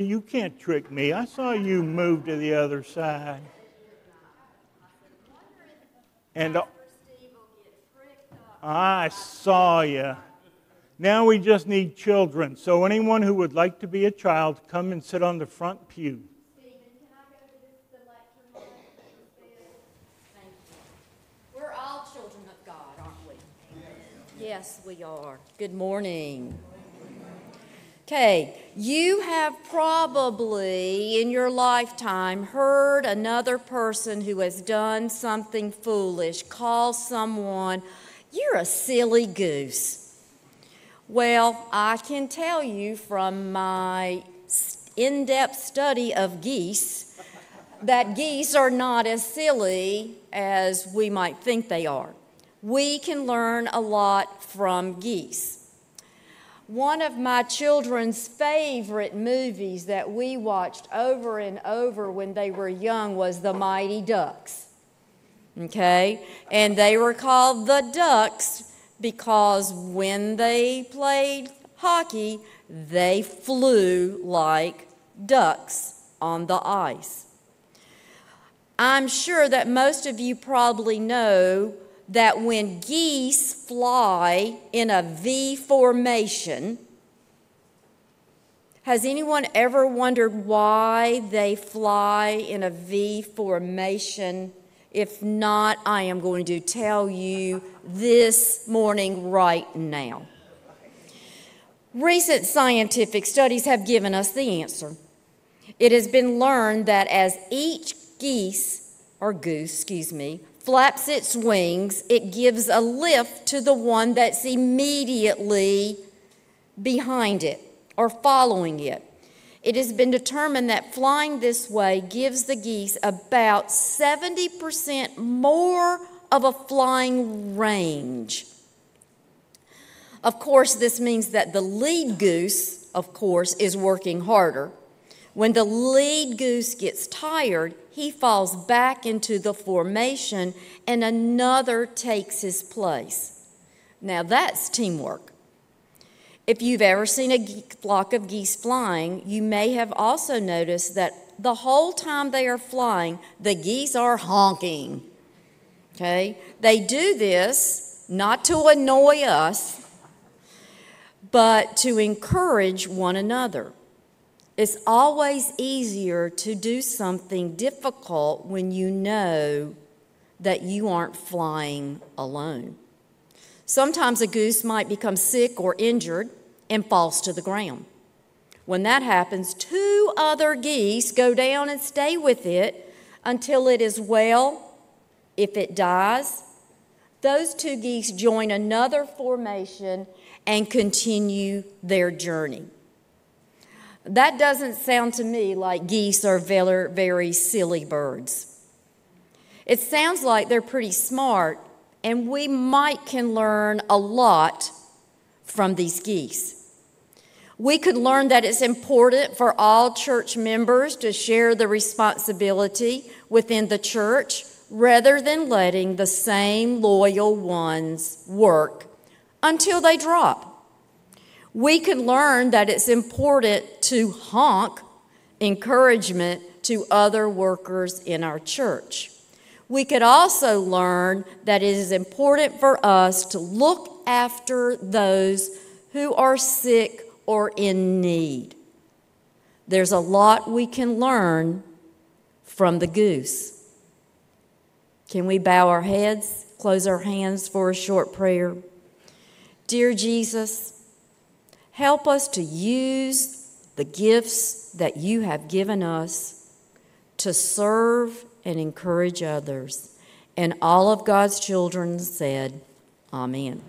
You can't trick me. I saw you move to the other side. And I saw you. Now we just need children. So anyone who would like to be a child, come and sit on the front pew. We're all children of God, aren't we? Yes, we are. Good morning. Okay, you have probably in your lifetime heard another person who has done something foolish call someone, You're a silly goose. Well, I can tell you from my in depth study of geese that geese are not as silly as we might think they are. We can learn a lot from geese. One of my children's favorite movies that we watched over and over when they were young was The Mighty Ducks. Okay? And they were called the Ducks because when they played hockey, they flew like ducks on the ice. I'm sure that most of you probably know that when geese fly in a V formation, has anyone ever wondered why they fly in a V formation? If not, I am going to tell you this morning, right now. Recent scientific studies have given us the answer. It has been learned that as each geese, or goose, excuse me, flaps its wings, it gives a lift to the one that's immediately behind it or following it. It has been determined that flying this way gives the geese about 70% more of a flying range. Of course, this means that the lead goose, of course, is working harder. When the lead goose gets tired, he falls back into the formation and another takes his place. Now that's teamwork. If you've ever seen a flock of geese flying, you may have also noticed that the whole time they are flying, the geese are honking. Okay? They do this not to annoy us, but to encourage one another. It's always easier to do something difficult when you know that you aren't flying alone. Sometimes a goose might become sick or injured and falls to the ground. When that happens, two other geese go down and stay with it until it is well. If it dies, those two geese join another formation and continue their journey. That doesn't sound to me like geese are very, very silly birds. It sounds like they're pretty smart, and we might can learn a lot from these geese. We could learn that it's important for all church members to share the responsibility within the church rather than letting the same loyal ones work until they drop we can learn that it's important to honk encouragement to other workers in our church. We could also learn that it is important for us to look after those who are sick or in need. There's a lot we can learn from the goose. Can we bow our heads, close our hands for a short prayer? Dear Jesus, Help us to use the gifts that you have given us to serve and encourage others. And all of God's children said, Amen.